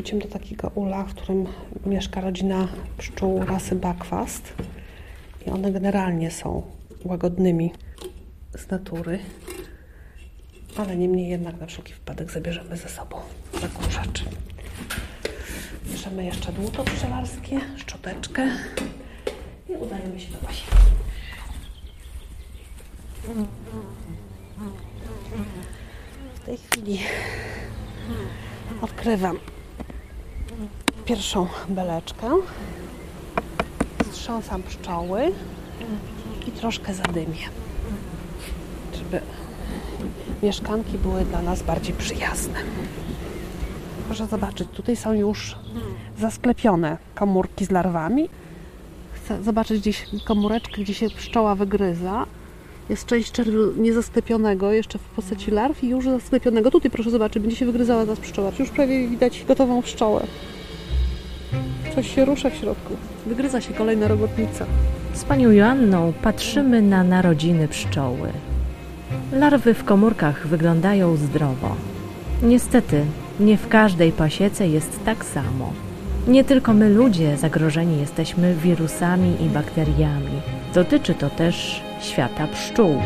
Wrócimy do takiego ula, w którym mieszka rodzina pszczół rasy bakwast. I one generalnie są łagodnymi z natury. Ale niemniej jednak na wszelki wypadek zabierzemy ze sobą taką rzecz. Bierzemy jeszcze dłuto pszczelarskie, szczoteczkę i udajemy się do łazienki. W tej chwili odkrywam pierwszą beleczkę, strząsam pszczoły i troszkę zadymię, żeby mieszkanki były dla nas bardziej przyjazne. Proszę zobaczyć, tutaj są już zasklepione komórki z larwami. Chcę zobaczyć gdzieś komóreczkę, gdzie się pszczoła wygryza. Jest część czerwiu niezasklepionego, jeszcze w postaci larw i już zasklepionego. Tutaj proszę zobaczyć, będzie się wygryzała ta pszczoła. Już prawie widać gotową pszczołę. Coś się rusza w środku. Wygryza się kolejna robotnica. Z panią Joanną patrzymy na narodziny pszczoły. Larwy w komórkach wyglądają zdrowo. Niestety, nie w każdej pasiece jest tak samo. Nie tylko my ludzie zagrożeni jesteśmy wirusami i bakteriami. Dotyczy to też świata pszczół.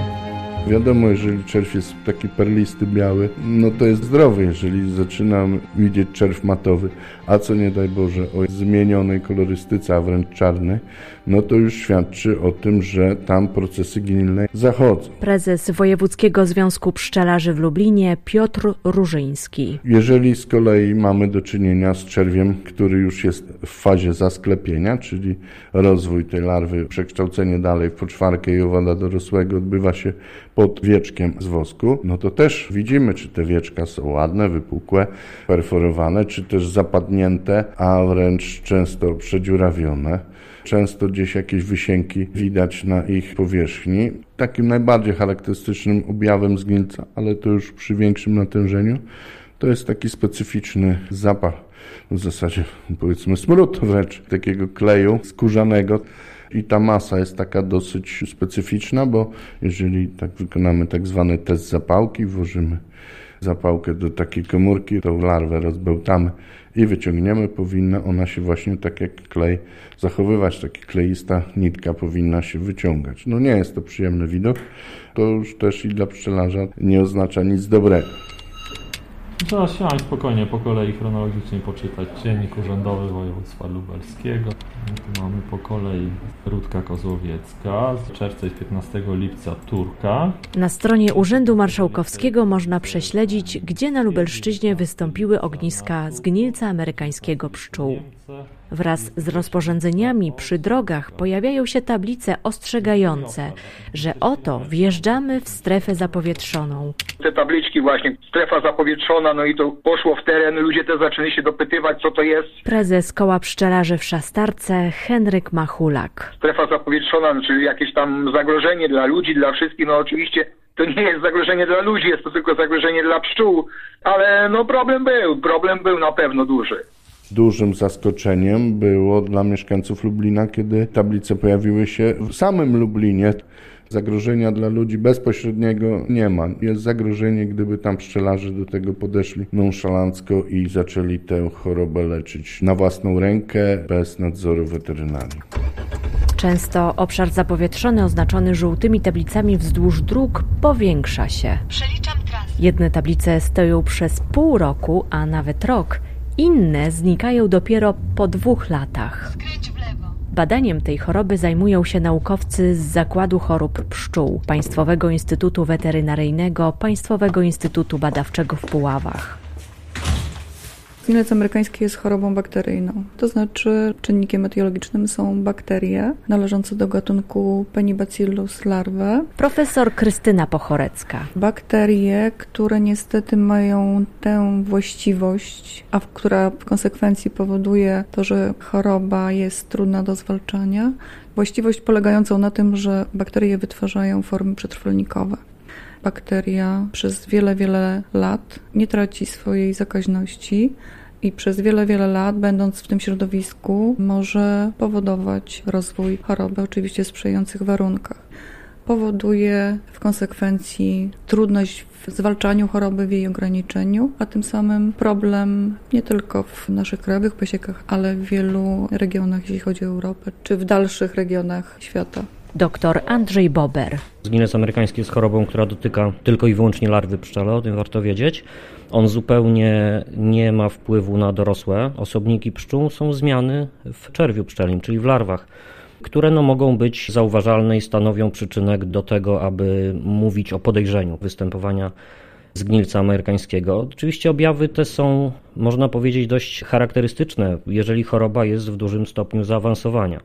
Wiadomo, jeżeli czerw jest taki perlisty, biały, no to jest zdrowy. Jeżeli zaczynam widzieć czerw matowy, a co nie daj Boże o zmienionej kolorystyce, a wręcz czarnej, no to już świadczy o tym, że tam procesy ginilne zachodzą. Prezes Wojewódzkiego Związku Pszczelarzy w Lublinie Piotr Różyński. Jeżeli z kolei mamy do czynienia z czerwiem, który już jest w fazie zasklepienia, czyli rozwój tej larwy, przekształcenie dalej w poczwarkę i owada dorosłego odbywa się pod wieczkiem z wosku, no to też widzimy, czy te wieczka są ładne, wypukłe, perforowane, czy też zapadnięte, a wręcz często przedziurawione. Często gdzieś jakieś wysięki widać na ich powierzchni. Takim najbardziej charakterystycznym objawem zgnilca, ale to już przy większym natężeniu, to jest taki specyficzny zapach, w zasadzie powiedzmy smród wręcz, takiego kleju skórzanego. I ta masa jest taka dosyć specyficzna, bo jeżeli tak wykonamy tak zwany test zapałki, włożymy zapałkę do takiej komórki, tą larwę rozbełtamy i wyciągniemy, powinna ona się właśnie tak jak klej zachowywać. Taka kleista nitka powinna się wyciągać. No nie jest to przyjemny widok. To już też i dla pszczelarza nie oznacza nic dobrego. Trzeba siąść spokojnie po kolei chronologicznie poczytać Dziennik Urzędowy Województwa Lubelskiego. Tu mamy po kolei Rudka Kozłowiecka z czerwca i 15 lipca Turka. Na stronie Urzędu Marszałkowskiego można prześledzić, gdzie na Lubelszczyźnie wystąpiły ogniska zgnilca amerykańskiego pszczół. Wraz z rozporządzeniami przy drogach pojawiają się tablice ostrzegające, że oto wjeżdżamy w strefę zapowietrzoną. Te tabliczki właśnie, strefa zapowietrzona, no i to poszło w teren, ludzie też zaczęli się dopytywać, co to jest. Prezes Koła Pszczelarzy w Szastarce Henryk Machulak. Strefa zapowietrzona, czyli jakieś tam zagrożenie dla ludzi, dla wszystkich, no oczywiście to nie jest zagrożenie dla ludzi, jest to tylko zagrożenie dla pszczół, ale no problem był, problem był na pewno duży. Dużym zaskoczeniem było dla mieszkańców Lublina, kiedy tablice pojawiły się w samym Lublinie. Zagrożenia dla ludzi bezpośredniego nie ma. Jest zagrożenie, gdyby tam pszczelarze do tego podeszli nonszalancko i zaczęli tę chorobę leczyć na własną rękę, bez nadzoru weterynarii. Często obszar zapowietrzony oznaczony żółtymi tablicami wzdłuż dróg powiększa się. Przeliczam trasę. Jedne tablice stoją przez pół roku, a nawet rok. Inne znikają dopiero po dwóch latach. Badaniem tej choroby zajmują się naukowcy z Zakładu Chorób Pszczół, Państwowego Instytutu Weterynaryjnego, Państwowego Instytutu Badawczego w Puławach. Zgnilec amerykański jest chorobą bakteryjną, to znaczy czynnikiem etiologicznym są bakterie należące do gatunku Penibacillus larvae. Profesor Krystyna Pochorecka. Bakterie, które niestety mają tę właściwość, a w, która w konsekwencji powoduje to, że choroba jest trudna do zwalczania. Właściwość polegającą na tym, że bakterie wytwarzają formy przetrwalnikowe bakteria przez wiele, wiele lat nie traci swojej zakaźności i przez wiele, wiele lat, będąc w tym środowisku, może powodować rozwój choroby, oczywiście w sprzyjających warunkach. powoduje w konsekwencji trudność w zwalczaniu choroby, w jej ograniczeniu, a tym samym problem nie tylko w naszych krajowych pasiekach, ale w wielu regionach, jeśli chodzi o Europę, czy w dalszych regionach świata. Dr Andrzej Bober. Zgnilec amerykański jest chorobą, która dotyka tylko i wyłącznie larwy pszczele, o tym warto wiedzieć. On zupełnie nie ma wpływu na dorosłe osobniki pszczół. Są zmiany w czerwiu pszczelim, czyli w larwach, które no, mogą być zauważalne i stanowią przyczynek do tego, aby mówić o podejrzeniu występowania zgnilca amerykańskiego. Oczywiście objawy te są, można powiedzieć, dość charakterystyczne, jeżeli choroba jest w dużym stopniu zaawansowania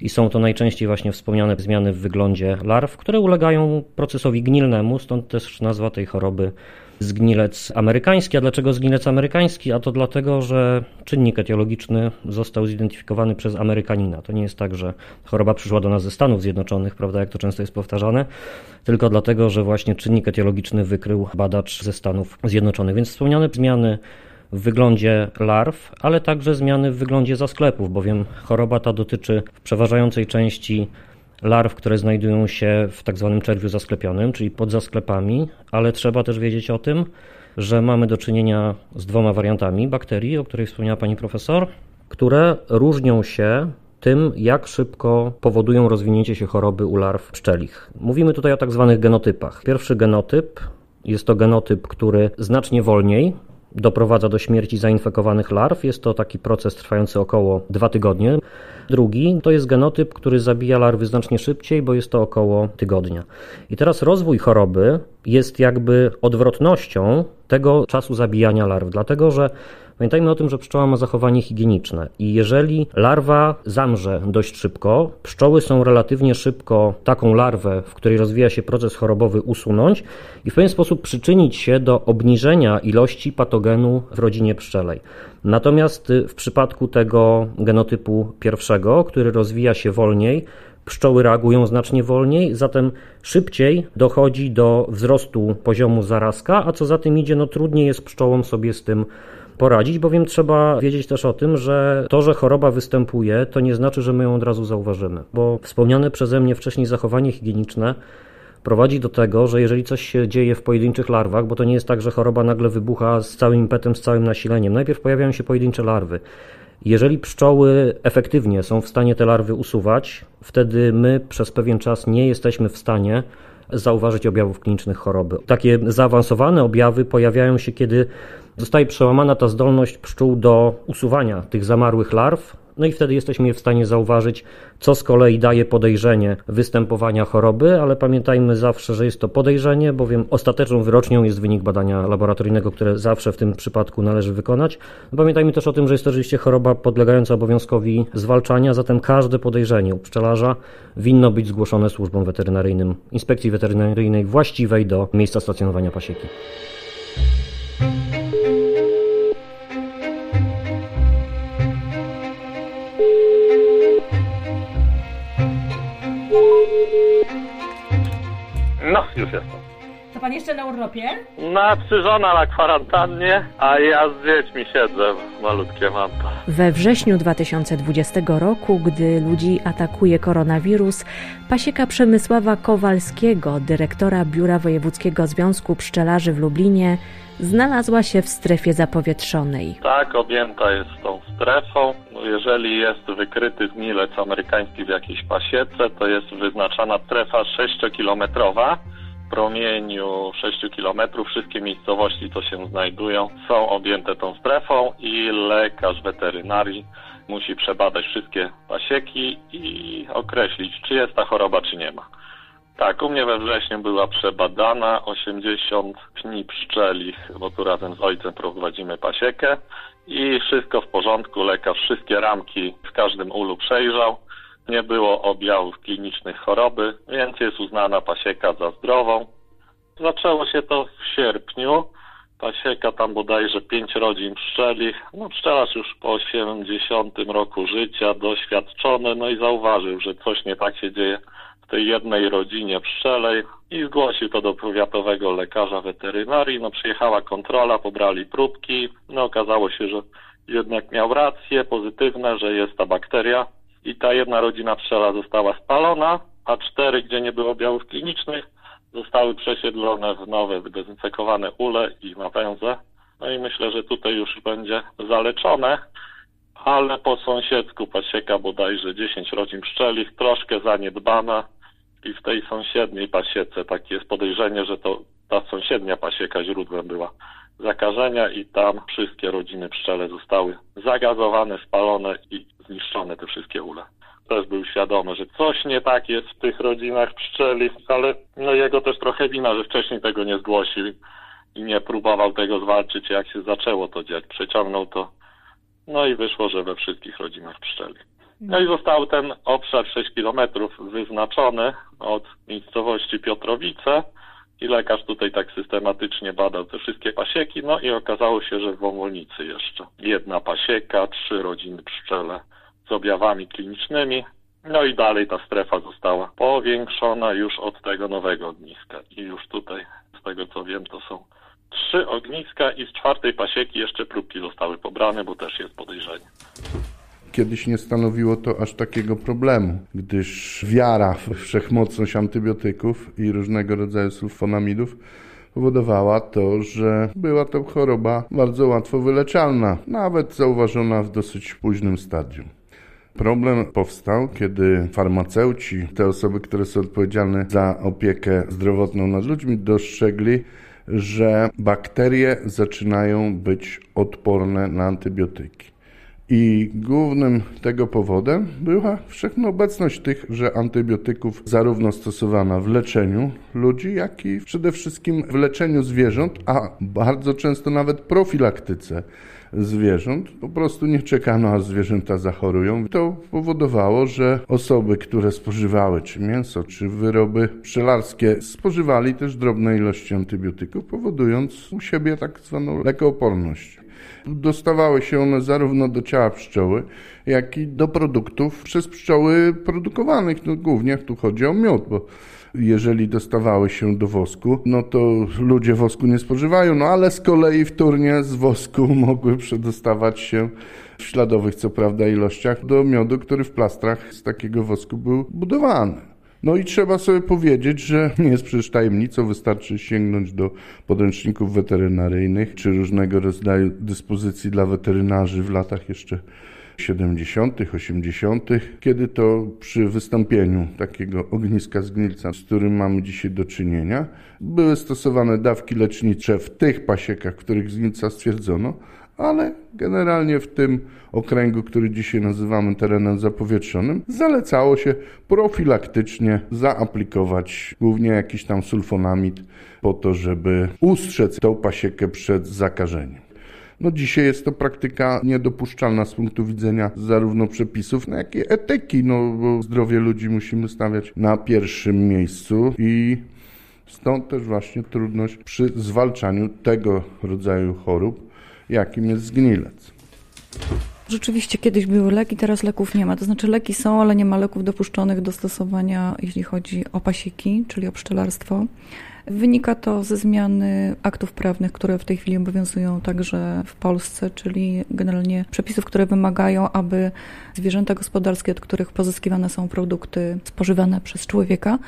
i są to najczęściej właśnie wspomniane zmiany w wyglądzie larw, które ulegają procesowi gnilnemu, stąd też nazwa tej choroby zgnilec amerykański. A dlaczego zgnilec amerykański? A to dlatego, że czynnik etiologiczny został zidentyfikowany przez Amerykanina. To nie jest tak, że choroba przyszła do nas ze Stanów Zjednoczonych, prawda, jak to często jest powtarzane, tylko dlatego, że właśnie czynnik etiologiczny wykrył badacz ze Stanów Zjednoczonych. Więc wspomniane zmiany w wyglądzie larw, ale także zmiany w wyglądzie zasklepów, bowiem choroba ta dotyczy w przeważającej części larw, które znajdują się w tak zwanym czerwiu zasklepionym, czyli pod zasklepami, ale trzeba też wiedzieć o tym, że mamy do czynienia z dwoma wariantami bakterii, o której wspomniała pani profesor, które różnią się tym, jak szybko powodują rozwinięcie się choroby u larw pszczelich. Mówimy tutaj o tak zwanych genotypach. Pierwszy genotyp jest to genotyp, który znacznie wolniej doprowadza do śmierci zainfekowanych larw. Jest to taki proces trwający około dwa tygodnie. Drugi to jest genotyp, który zabija larwy znacznie szybciej, bo jest to około tygodnia. I teraz rozwój choroby jest jakby odwrotnością tego czasu zabijania larw, dlatego że Pamiętajmy o tym, że pszczoła ma zachowanie higieniczne i jeżeli larwa zamrze dość szybko, pszczoły są relatywnie szybko taką larwę, w której rozwija się proces chorobowy, usunąć i w pewien sposób przyczynić się do obniżenia ilości patogenu w rodzinie pszczelej. Natomiast w przypadku tego genotypu pierwszego, który rozwija się wolniej, pszczoły reagują znacznie wolniej, zatem szybciej dochodzi do wzrostu poziomu zarazka, a co za tym idzie, no trudniej jest pszczołom sobie z tym poradzić, bowiem trzeba wiedzieć też o tym, że to, że choroba występuje, to nie znaczy, że my ją od razu zauważymy, bo wspomniane przeze mnie wcześniej zachowanie higieniczne prowadzi do tego, że jeżeli coś się dzieje w pojedynczych larwach, bo to nie jest tak, że choroba nagle wybucha z całym impetem, z całym nasileniem, najpierw pojawiają się pojedyncze larwy. Jeżeli pszczoły efektywnie są w stanie te larwy usuwać, wtedy my przez pewien czas nie jesteśmy w stanie zauważyć objawów klinicznych choroby. Takie zaawansowane objawy pojawiają się, kiedy zostaje przełamana ta zdolność pszczół do usuwania tych zamarłych larw, no i wtedy jesteśmy je w stanie zauważyć, co z kolei daje podejrzenie występowania choroby, ale pamiętajmy zawsze, że jest to podejrzenie, bowiem ostateczną wyrocznią jest wynik badania laboratoryjnego, które zawsze w tym przypadku należy wykonać. Pamiętajmy też o tym, że jest to rzeczywiście choroba podlegająca obowiązkowi zwalczania, zatem każde podejrzenie u pszczelarza winno być zgłoszone służbom weterynaryjnym, inspekcji weterynaryjnej właściwej do miejsca stacjonowania pasieki. Już jestem. To pan jeszcze na urlopie? Na trzy żona na kwarantannie, a ja z dziećmi siedzę, malutkie mam to. We wrześniu 2020 roku, gdy ludzi atakuje koronawirus, pasieka Przemysława Kowalskiego, dyrektora Biura Wojewódzkiego Związku Pszczelarzy w Lublinie, znalazła się w strefie zapowietrzonej. Tak, objęta jest tą strefą. No, jeżeli jest wykryty zgnilec amerykański w jakiejś pasiece, to jest wyznaczana strefa 6-kilometrowa. Promieniu 6 km wszystkie miejscowości, co się znajdują, są objęte tą strefą i lekarz weterynarii musi przebadać wszystkie pasieki i określić, czy jest ta choroba, czy nie ma. Tak, u mnie we wrześniu była przebadana 80 pni pszczeli, bo tu razem z ojcem prowadzimy pasiekę i wszystko w porządku. Lekarz wszystkie ramki w każdym ulu przejrzał. Nie było objawów klinicznych choroby, więc jest uznana pasieka za zdrową. Zaczęło się to w sierpniu. Pasieka tam bodajże pięć rodzin pszczeli. No pszczelarz już po 80 roku życia, doświadczony, no i zauważył, że coś nie tak się dzieje tej jednej rodzinie pszczelej i zgłosił to do powiatowego lekarza weterynarii. No przyjechała kontrola, pobrali próbki. No okazało się, że jednak miał rację, pozytywne, że jest ta bakteria i ta jedna rodzina pszczela została spalona, a cztery, gdzie nie było objawów klinicznych, zostały przesiedlone w nowe, wydezynfekowane ule i na węże. No i myślę, że tutaj już będzie zaleczone, ale po sąsiedzku pasieka bodajże 10 rodzin pszczelich, troszkę zaniedbana i w tej sąsiedniej pasiece takie jest podejrzenie, że to ta sąsiednia pasieka źródłem była zakażenia i tam wszystkie rodziny pszczele zostały zagazowane, spalone i zniszczone te wszystkie ule. Też był świadomy, że coś nie tak jest w tych rodzinach pszczeli, ale no jego też trochę wina, że wcześniej tego nie zgłosił i nie próbował tego zwalczyć, jak się zaczęło to dziać. Przeciągnął to, no i wyszło, że we wszystkich rodzinach pszczeli. No i został ten obszar 6 kilometrów wyznaczony od miejscowości Piotrowice i lekarz tutaj tak systematycznie badał te wszystkie pasieki, no i okazało się, że w Wąwolnicy jeszcze jedna pasieka, trzy rodziny pszczele z objawami klinicznymi, no i dalej ta strefa została powiększona już od tego nowego ogniska i już tutaj, z tego co wiem, to są trzy ogniska i z czwartej pasieki jeszcze próbki zostały pobrane, bo też jest podejrzenie. Kiedyś nie stanowiło to aż takiego problemu, gdyż wiara w wszechmocność antybiotyków i różnego rodzaju sulfonamidów powodowała to, że była to choroba bardzo łatwo wyleczalna, nawet zauważona w dosyć późnym stadium. Problem powstał, kiedy farmaceuci, te osoby, które są odpowiedzialne za opiekę zdrowotną nad ludźmi, dostrzegli, że bakterie zaczynają być odporne na antybiotyki. I głównym tego powodem była wszechobecność tychże antybiotyków, zarówno stosowana w leczeniu ludzi, jak i przede wszystkim w leczeniu zwierząt, a bardzo często nawet profilaktyce zwierząt. Po prostu nie czekano, aż zwierzęta zachorują. To powodowało, że osoby, które spożywały czy mięso, czy wyroby pszczelarskie, spożywali też drobne ilości antybiotyków, powodując u siebie tak zwaną lekooporność. Dostawały się one zarówno do ciała pszczoły, jak i do produktów przez pszczoły produkowanych. No, głównie tu chodzi o miód, bo jeżeli dostawały się do wosku, no to ludzie wosku nie spożywają, no ale z kolei wtórnie z wosku mogły przedostawać się w śladowych, co prawda, ilościach do miodu, który w plastrach z takiego wosku był budowany. No i trzeba sobie powiedzieć, że nie jest przecież tajemnicą, wystarczy sięgnąć do podręczników weterynaryjnych czy różnego rodzaju dyspozycji dla weterynarzy w latach jeszcze 70., 80., kiedy to przy wystąpieniu takiego ogniska zgnilca, z którym mamy dzisiaj do czynienia, były stosowane dawki lecznicze w tych pasiekach, w których zgnilca stwierdzono, ale generalnie w tym okręgu, który dzisiaj nazywamy terenem zapowietrzonym, zalecało się profilaktycznie zaaplikować głównie jakiś tam sulfonamid po to, żeby ustrzec tą pasiekę przed zakażeniem. No dzisiaj jest to praktyka niedopuszczalna z punktu widzenia zarówno przepisów, no jak i etyki, no bo zdrowie ludzi musimy stawiać na pierwszym miejscu i stąd też właśnie trudność przy zwalczaniu tego rodzaju chorób, jakim jest zgnilec. Rzeczywiście kiedyś były leki, teraz leków nie ma. To znaczy leki są, ale nie ma leków dopuszczonych do stosowania, jeśli chodzi o pasieki, czyli o pszczelarstwo. Wynika to ze zmiany aktów prawnych, które w tej chwili obowiązują także w Polsce, czyli generalnie przepisów, które wymagają, aby zwierzęta gospodarskie, od których pozyskiwane są produkty spożywane przez człowieka,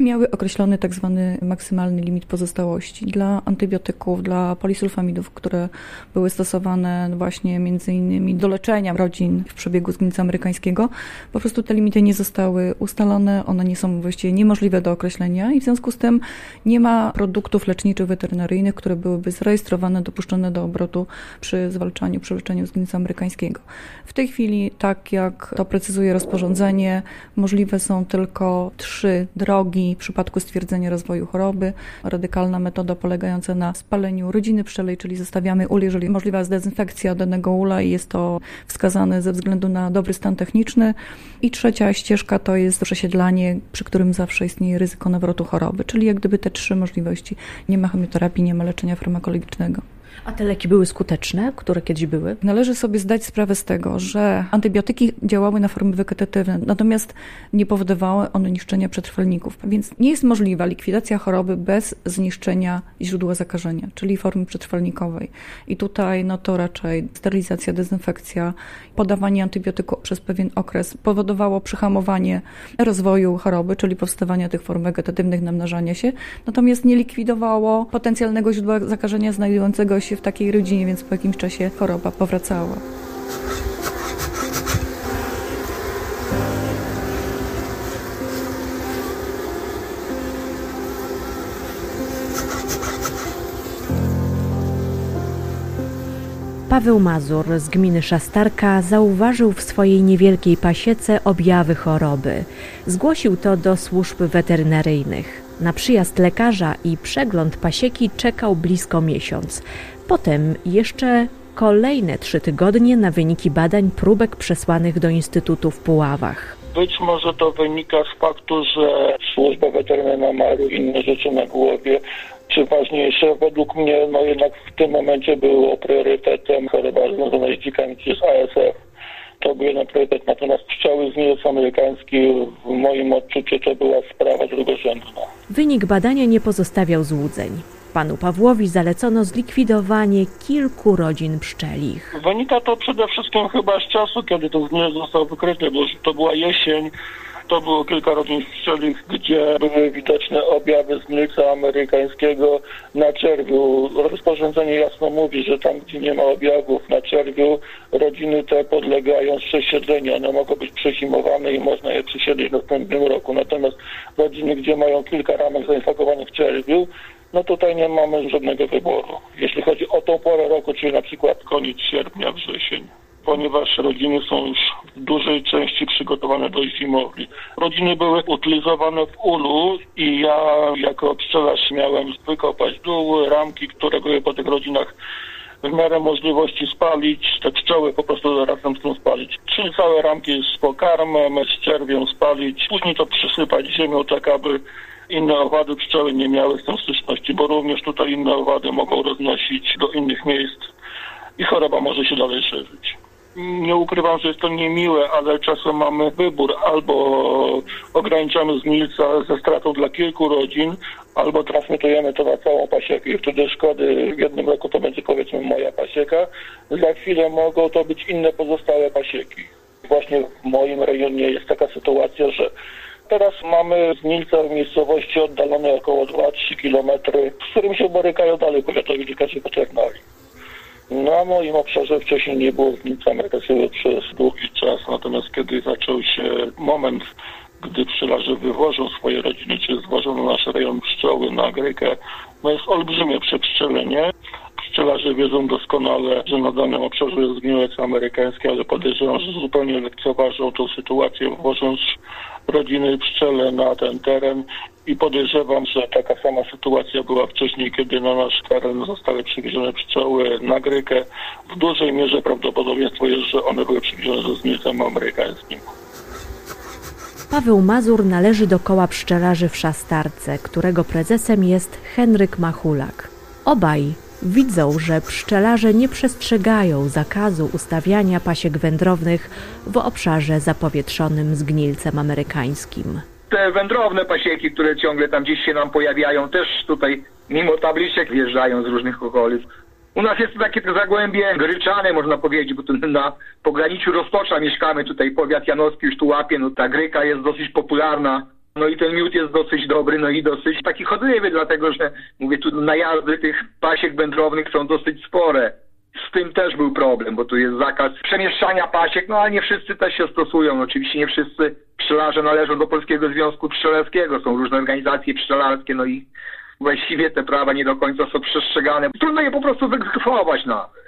miały określony tak zwany maksymalny limit pozostałości. Dla antybiotyków, dla polisulfamidów, które były stosowane właśnie między innymi do leczenia rodzin w przebiegu zgnica amerykańskiego, po prostu te limity nie zostały ustalone, one nie są właściwie niemożliwe do określenia i w związku z tym nie ma produktów leczniczych weterynaryjnych, które byłyby zarejestrowane, dopuszczone do obrotu przy zwalczaniu, przy leczeniu zgnica amerykańskiego. W tej chwili, tak jak to precyzuje rozporządzenie, możliwe są tylko trzy drogi w przypadku stwierdzenia rozwoju choroby. Radykalna metoda polegająca na spaleniu rodziny pszczelej, czyli zostawiamy ul, jeżeli możliwa jest dezynfekcja danego ula i jest to wskazane ze względu na dobry stan techniczny. I trzecia ścieżka to jest przesiedlanie, przy którym zawsze istnieje ryzyko nawrotu choroby, czyli jak gdyby te trzy możliwości. Nie ma chemioterapii, nie ma leczenia farmakologicznego. A te leki były skuteczne, które kiedyś były? Należy sobie zdać sprawę z tego, że antybiotyki działały na formy wegetatywne, natomiast nie powodowały one niszczenia przetrwalników. Więc nie jest możliwa likwidacja choroby bez zniszczenia źródła zakażenia, czyli formy przetrwalnikowej. I tutaj no to raczej sterylizacja, dezynfekcja, podawanie antybiotyku przez pewien okres powodowało przyhamowanie rozwoju choroby, czyli powstawania tych form wegetatywnych, namnażania się, natomiast nie likwidowało potencjalnego źródła zakażenia znajdującego się w takiej rodzinie, więc po jakimś czasie choroba powracała. Paweł Mazur z gminy Szastarka zauważył w swojej niewielkiej pasiece objawy choroby. Zgłosił to do służb weterynaryjnych. Na przyjazd lekarza i przegląd pasieki czekał blisko miesiąc. Potem jeszcze kolejne trzy tygodnie na wyniki badań próbek przesłanych do Instytutu w Puławach. Być może to wynika z faktu, że służba weterynarna ma inne rzeczy na głowie, czy ważniejsze. Według mnie no jednak w tym momencie było priorytetem choroba związana z dzikami przez ASF. To był jeden priorytet, natomiast pszczoły z Niemiec amerykański w moim odczuciu to była sprawa drugorzędna. Wynik badania nie pozostawiał złudzeń. Panu Pawłowi zalecono zlikwidowanie kilku rodzin pszczelich. Wynika to przede wszystkim chyba z czasu, kiedy to zgniłe został wykryty, bo to była jesień. To było kilka rodzin pszczelich, gdzie były widoczne objawy zgnilca amerykańskiego na czerwiu. Rozporządzenie jasno mówi, że tam, gdzie nie ma objawów na czerwiu, rodziny te podlegają przesiedleniu. One mogą być przezimowane i można je przesiedlić w następnym roku. Natomiast rodziny, gdzie mają kilka ramek zainfekowanych w czerwiu, no tutaj nie mamy żadnego wyboru. Jeśli chodzi o tą porę roku, czyli na przykład koniec sierpnia, wrzesień ponieważ rodziny są już w dużej części przygotowane do zimowli. Rodziny były utylizowane w ulu i ja jako pszczelarz miałem wykopać dół, ramki, które były po tych rodzinach w miarę możliwości spalić, te pszczoły po prostu razem z tym spalić. Czyli całe ramki z pokarmem, z czerwią spalić, później to przysypać ziemią tak, aby inne owady pszczoły nie miały z tym styczności, bo również tutaj inne owady mogą roznosić do innych miejsc i choroba może się dalej szerzyć. Nie ukrywam, że jest to niemiłe, ale czasem mamy wybór. Albo ograniczamy zgnilca ze stratą dla kilku rodzin, albo transmitujemy to na całą pasiekę i wtedy szkody w jednym roku to będzie powiedzmy moja pasieka. Za chwilę mogą to być inne pozostałe pasieki. Właśnie w moim rejonie jest taka sytuacja, że teraz mamy zgnilca w miejscowości oddalonej około 2-3 km, z którym się borykają dalej powiatowi lekarze weterynarii. Na moim obszarze wcześniej nie było nic amerykańskiego przez długi czas, natomiast kiedy zaczął się moment, gdy pszczelarze wywożą swoje rodziny, czy zwożą na nasz rejon pszczoły na Grykę, no jest olbrzymie przepszczelenie. Pszczelarze wiedzą doskonale, że na danym obszarze jest gniłec amerykański, ale podejrzewam, że zupełnie lekceważą tą sytuację, wwożąc rodziny pszczele na ten teren i podejrzewam, że taka sama sytuacja była wcześniej, kiedy na nasz teren zostały przywiezione pszczoły na Grykę. W dużej mierze prawdopodobieństwo jest, że one były przywiezione ze zgniecem amerykańskim. Paweł Mazur należy do koła pszczelarzy w Szastarce, którego prezesem jest Henryk Machulak. Obaj widzą, że pszczelarze nie przestrzegają zakazu ustawiania pasiek wędrownych w obszarze zapowietrzonym zgnilcem amerykańskim. Te wędrowne pasieki, które ciągle tam gdzieś się nam pojawiają, też tutaj mimo tabliczek wjeżdżają z różnych okolic. U nas jest to takie zagłębie gryczane, można powiedzieć, bo tu na pograniczu Roztocza mieszkamy, tutaj powiat janowski już tu łapie, no ta gryka jest dosyć popularna. No i ten miód jest dosyć dobry, no i dosyć taki chodliwy, dlatego że, mówię, tu najazdy tych pasiek wędrownych są dosyć spore. Z tym też był problem, bo tu jest zakaz przemieszczania pasiek, no ale nie wszyscy też się stosują. Oczywiście nie wszyscy pszczelarze należą do Polskiego Związku Pszczelarskiego, są różne organizacje pszczelarskie, no i właściwie te prawa nie do końca są przestrzegane. Trudno je po prostu wyegzekwować nawet.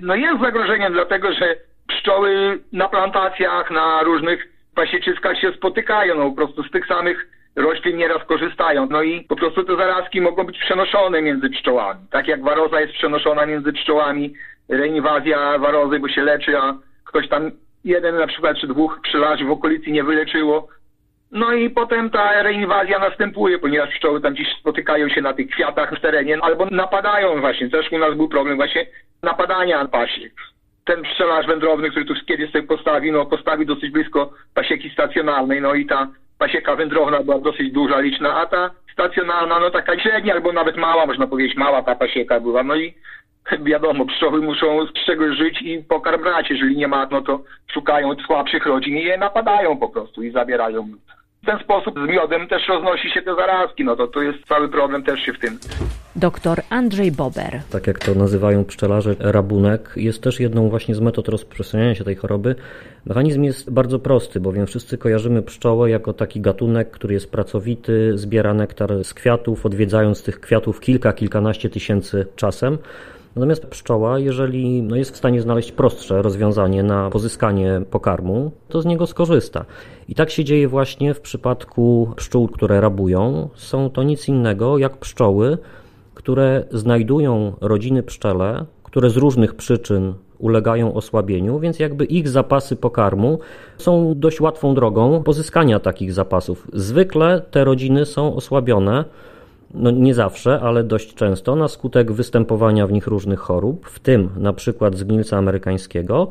No jest zagrożeniem dlatego, że pszczoły na plantacjach, na różnych pasieczyskach się spotykają, no po prostu z tych samych roślin nieraz korzystają. No i po prostu te zarazki mogą być przenoszone między pszczołami. Tak jak waroza jest przenoszona między pszczołami, reinwazja warozy, bo się leczy, a ktoś tam jeden na przykład czy dwóch pszczelarzy w okolicy nie wyleczyło, No i potem ta reinwazja następuje, ponieważ pszczoły tam gdzieś spotykają się na tych kwiatach w terenie, albo napadają właśnie. Też u nas był problem właśnie napadania pasiek. Ten pszczelarz wędrowny, który tu kiedyś sobie postawił, no postawił dosyć blisko pasieki stacjonarnej, no i ta pasieka wędrowna była dosyć duża, liczna, a ta stacjonarna, no taka średnia albo nawet mała, można powiedzieć, mała ta pasieka była. No i wiadomo, pszczoły muszą z czegoś żyć i pokarm brać. Jeżeli nie ma, no to szukają słabszych rodzin i je napadają po prostu i zabierają. W ten sposób z miodem też roznosi się te zarazki, no to to jest cały problem też się w tym. Dr Andrzej Bober. Tak jak to nazywają pszczelarze, rabunek jest też jedną właśnie z metod rozprzestrzeniania się tej choroby. Mechanizm jest bardzo prosty, bowiem wszyscy kojarzymy pszczołę jako taki gatunek, który jest pracowity, zbiera nektar z kwiatów, odwiedzając tych kwiatów kilka, kilkanaście tysięcy czasem. Natomiast pszczoła, jeżeli no jest w stanie znaleźć prostsze rozwiązanie na pozyskanie pokarmu, to z niego skorzysta. I tak się dzieje właśnie w przypadku pszczół, które rabują. Są to nic innego jak pszczoły, które znajdują rodziny pszczele, które z różnych przyczyn ulegają osłabieniu, więc jakby ich zapasy pokarmu są dość łatwą drogą pozyskania takich zapasów. Zwykle te rodziny są osłabione no nie zawsze, ale dość często na skutek występowania w nich różnych chorób, w tym na przykład zgnilca amerykańskiego.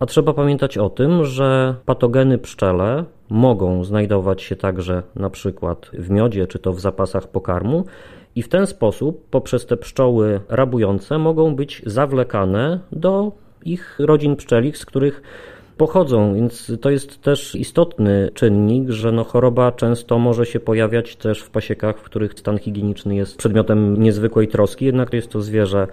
A trzeba pamiętać o tym, że patogeny pszczele mogą znajdować się także na przykład w miodzie czy to w zapasach pokarmu i w ten sposób poprzez te pszczoły rabujące mogą być zawlekane do ich rodzin pszczelich, z których pochodzą, więc to jest też istotny czynnik, że no choroba często może się pojawiać też w pasiekach, w których stan higieniczny jest przedmiotem niezwykłej troski, jednak jest to zwierzę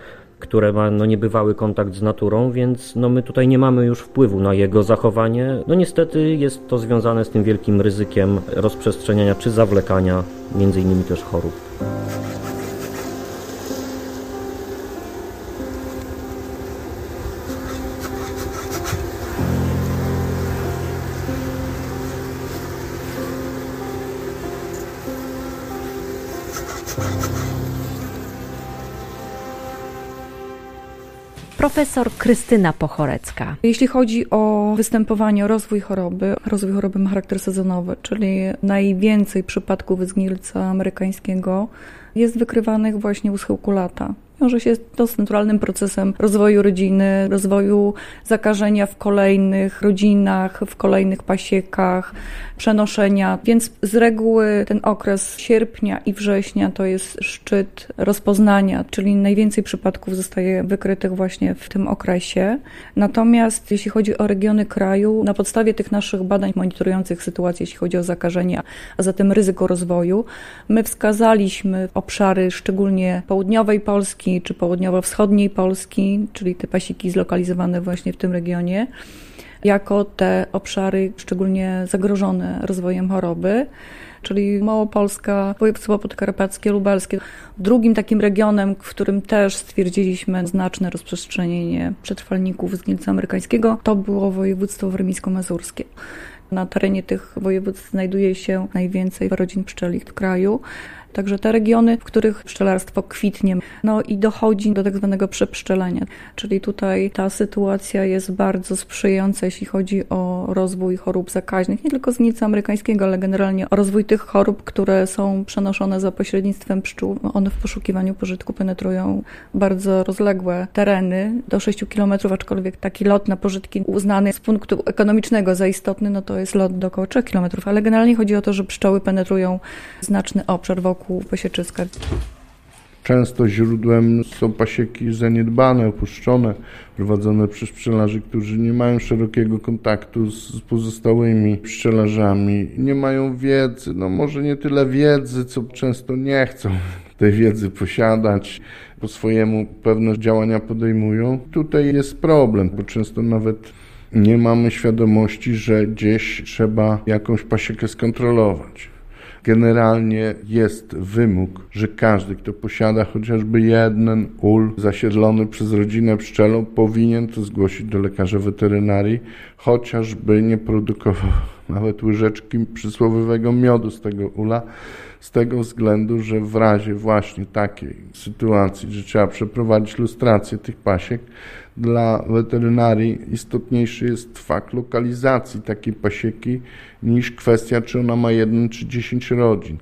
które ma no, niebywały kontakt z naturą, więc no, my tutaj nie mamy już wpływu na jego zachowanie. No niestety jest to związane z tym wielkim ryzykiem rozprzestrzeniania czy zawlekania między innymi też chorób. Profesor Krystyna Pochorecka. Jeśli chodzi o występowanie, rozwój choroby, rozwój choroby ma charakter sezonowy, czyli najwięcej przypadków zgnilca amerykańskiego jest wykrywanych właśnie u schyłku lata wiąże się to z naturalnym procesem rozwoju rodziny, rozwoju zakażenia w kolejnych rodzinach, w kolejnych pasiekach, przenoszenia. Więc z reguły ten okres sierpnia i września to jest szczyt rozpoznania, czyli najwięcej przypadków zostaje wykrytych właśnie w tym okresie. Natomiast jeśli chodzi o regiony kraju, na podstawie tych naszych badań monitorujących sytuację, jeśli chodzi o zakażenia, a zatem ryzyko rozwoju, my wskazaliśmy obszary szczególnie południowej Polski, czy południowo-wschodniej Polski, czyli te pasiki zlokalizowane właśnie w tym regionie, jako te obszary szczególnie zagrożone rozwojem choroby czyli Małopolska, województwo podkarpackie, lubelskie. Drugim takim regionem, w którym też stwierdziliśmy znaczne rozprzestrzenienie przetrwalników zgnilca amerykańskiego, to było województwo warmińsko-mazurskie. Na terenie tych województw znajduje się najwięcej rodzin pszczelich w kraju. Także te regiony, w których pszczelarstwo kwitnie, no i dochodzi do tak zwanego przepszczelenia. Czyli tutaj ta sytuacja jest bardzo sprzyjająca, jeśli chodzi o rozwój chorób zakaźnych, nie tylko z nica amerykańskiego, ale generalnie o rozwój tych chorób, które są przenoszone za pośrednictwem pszczół. One w poszukiwaniu pożytku penetrują bardzo rozległe tereny, do 6 km, aczkolwiek taki lot na pożytki uznany z punktu ekonomicznego za istotny, no to jest lot do około 3 km, ale generalnie chodzi o to, że pszczoły penetrują znaczny obszar wokół wokół pasieczyska. Często źródłem są pasieki zaniedbane, opuszczone, prowadzone przez pszczelarzy, którzy nie mają szerokiego kontaktu z pozostałymi pszczelarzami, nie mają wiedzy, no może nie tyle wiedzy, co często nie chcą tej wiedzy posiadać, po swojemu pewne działania podejmują. Tutaj jest problem, bo często nawet nie mamy świadomości, że gdzieś trzeba jakąś pasiekę skontrolować. Generalnie jest wymóg, że każdy, kto posiada chociażby jeden ul zasiedlony przez rodzinę pszczelą, powinien to zgłosić do lekarza weterynarii, chociażby nie produkował nawet łyżeczki przysłowiowego miodu z tego ula, z tego względu, że w razie właśnie takiej sytuacji, że trzeba przeprowadzić lustrację tych pasiek, dla weterynarii istotniejszy jest fakt lokalizacji takiej pasieki niż kwestia, czy ona ma jeden czy dziesięć rodzin.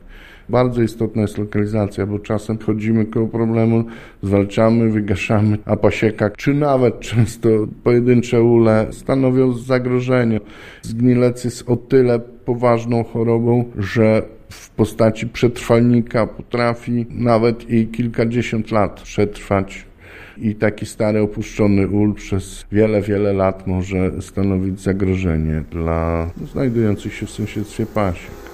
Bardzo istotna jest lokalizacja, bo czasem chodzimy koło problemu, zwalczamy, wygaszamy, a pasieka, czy nawet często pojedyncze ule stanowią zagrożenie. Zgnilec jest o tyle poważną chorobą, że w postaci przetrwalnika potrafi nawet i kilkadziesiąt lat przetrwać i taki stary opuszczony ul przez wiele, wiele lat może stanowić zagrożenie dla znajdujących się w sąsiedztwie pasiek.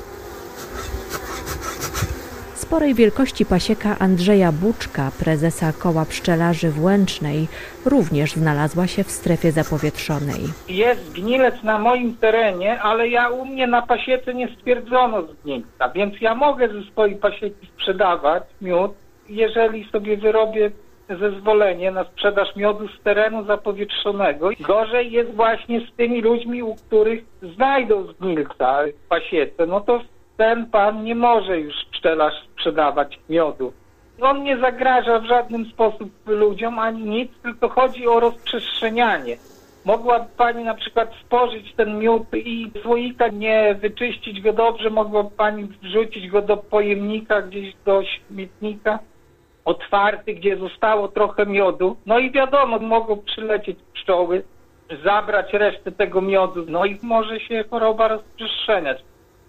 Sporej wielkości pasieka Andrzeja Buczka, prezesa koła pszczelarzy w Łęcznej, również znalazła się w strefie zapowietrzonej. Jest gnilec na moim terenie, ale ja u mnie na pasiece nie stwierdzono zgnilca, więc ja mogę ze swojej pasieki sprzedawać miód, jeżeli sobie wyrobię zezwolenie na sprzedaż miodu z terenu zapowietrzonego. Gorzej jest właśnie z tymi ludźmi, u których znajdą zgnilca w pasiece. No to ten pan nie może już pszczelarz sprzedawać miodu. On nie zagraża w żaden sposób ludziom ani nic, tylko chodzi o rozprzestrzenianie. Mogła pani na przykład spożyć ten miód i słoika nie wyczyścić go dobrze, mogła pani wrzucić go do pojemnika, gdzieś do śmietnika otwarty, gdzie zostało trochę miodu. No i wiadomo, mogą przylecieć pszczoły, zabrać resztę tego miodu, no i może się choroba rozprzestrzeniać.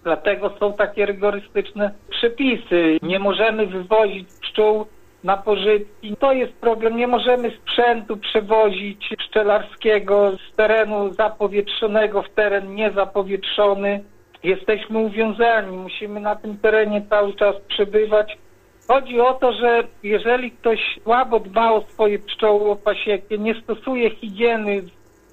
Dlatego są takie rygorystyczne przepisy. Nie możemy wywozić pszczół na pożytki. To jest problem. Nie możemy sprzętu przewozić pszczelarskiego z terenu zapowietrzonego w teren niezapowietrzony. Jesteśmy uwiązani, musimy na tym terenie cały czas przebywać. Chodzi o to, że jeżeli ktoś słabo dba o swoje pszczoły, o pasiekie, nie stosuje higieny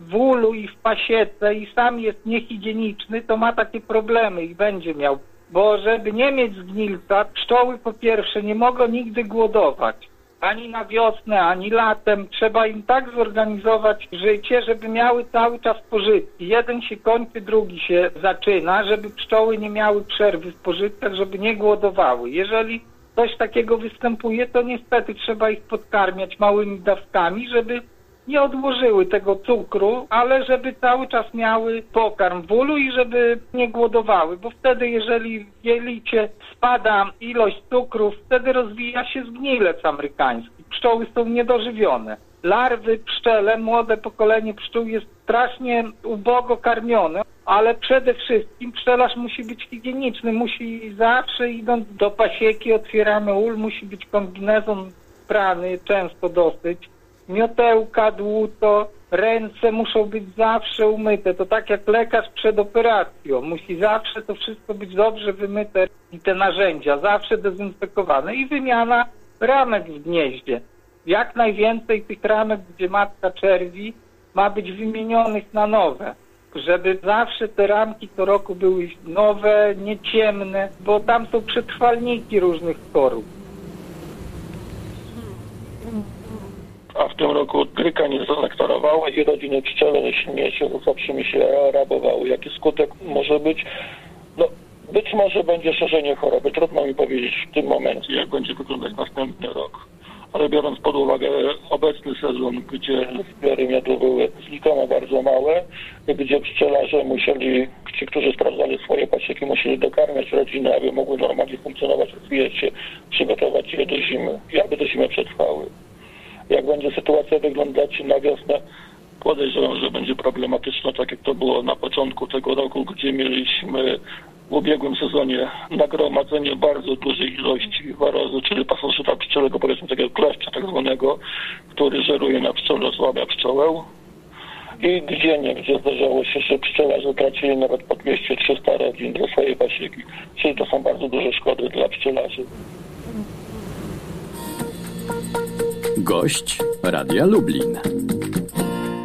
w ulu i w pasiece i sam jest niehigieniczny, to ma takie problemy i będzie miał. Bo żeby nie mieć zgnilca, pszczoły po pierwsze nie mogą nigdy głodować. Ani na wiosnę, ani latem. Trzeba im tak zorganizować życie, żeby miały cały czas pożytki. Jeden się kończy, drugi się zaczyna, żeby pszczoły nie miały przerwy w pożytkach, żeby nie głodowały. Jeżeli coś takiego występuje, to niestety trzeba ich podkarmiać małymi dawkami, żeby nie odłożyły tego cukru, ale żeby cały czas miały pokarm w ulu i żeby nie głodowały, bo wtedy jeżeli w jelicie spada ilość cukrów, wtedy rozwija się zgnilec amerykański. Pszczoły są niedożywione. Larwy, pszczele, młode pokolenie pszczół jest strasznie ubogo karmione, ale przede wszystkim pszczelarz musi być higieniczny, musi zawsze idąc do pasieki, otwieramy ul, musi być kombinezon prany, często dosyć, miotełka, dłuto, ręce muszą być zawsze umyte. To tak jak lekarz przed operacją. Musi zawsze to wszystko być dobrze wymyte i te narzędzia zawsze dezynfekowane i wymiana ramek w gnieździe. Jak najwięcej tych ramek, gdzie matka czerwi, ma być wymienionych na nowe. Żeby zawsze te ramki co roku były nowe, nieciemne, bo tam są przetrwalniki różnych chorób. A w tym roku gryka nie zanektarowały i rodziny pszczele się zawsze się rabowały. Jaki skutek może być? No, być może będzie szerzenie choroby. Trudno mi powiedzieć w tym momencie, jak będzie wyglądać następny rok. Ale biorąc pod uwagę obecny sezon, gdzie zbiory miodu były znikome bardzo małe, gdzie pszczelarze musieli, ci, którzy sprawdzali swoje pasieki, musieli dokarmiać rodziny, aby mogły normalnie funkcjonować, rozwijać się, przygotować je do zimy i aby do zimy przetrwały jak będzie sytuacja wyglądać na wiosnę, podejrzewam, że będzie problematyczna, tak jak to było na początku tego roku, gdzie mieliśmy w ubiegłym sezonie nagromadzenie bardzo dużej ilości warozu, czyli pasożyta pszczelego, powiedzmy takiego kleszcza tak zwanego, który żeruje na pszczole, osłabia pszczołę. I gdzie nie, gdzie zdarzało się, że pszczelarze tracili nawet po 200-300 rodzin dla swojej pasieki. Czyli to są bardzo duże szkody dla pszczelarzy. Gość Radia Lublin.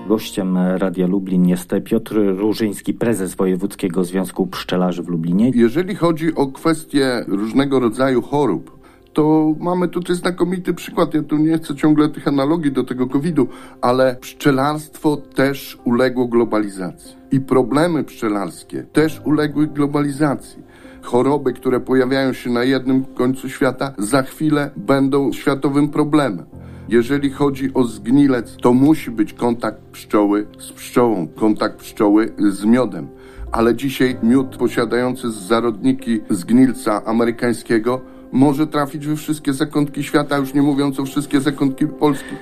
Gościem Radia Lublin jest Piotr Różyński, prezes Wojewódzkiego Związku Pszczelarzy w Lublinie. Jeżeli chodzi o kwestie różnego rodzaju chorób, to mamy tutaj znakomity przykład. Ja tu nie chcę ciągle tych analogii do tego COVID-u, ale pszczelarstwo też uległo globalizacji. I problemy pszczelarskie też uległy globalizacji. Choroby, które pojawiają się na jednym końcu świata, za chwilę będą światowym problemem. Jeżeli chodzi o zgnilec, to musi być kontakt pszczoły z pszczołą, kontakt pszczoły z miodem. Ale dzisiaj miód posiadający zarodniki zgnilca amerykańskiego może trafić we wszystkie zakątki świata, już nie mówiąc o wszystkie zakątki Polski.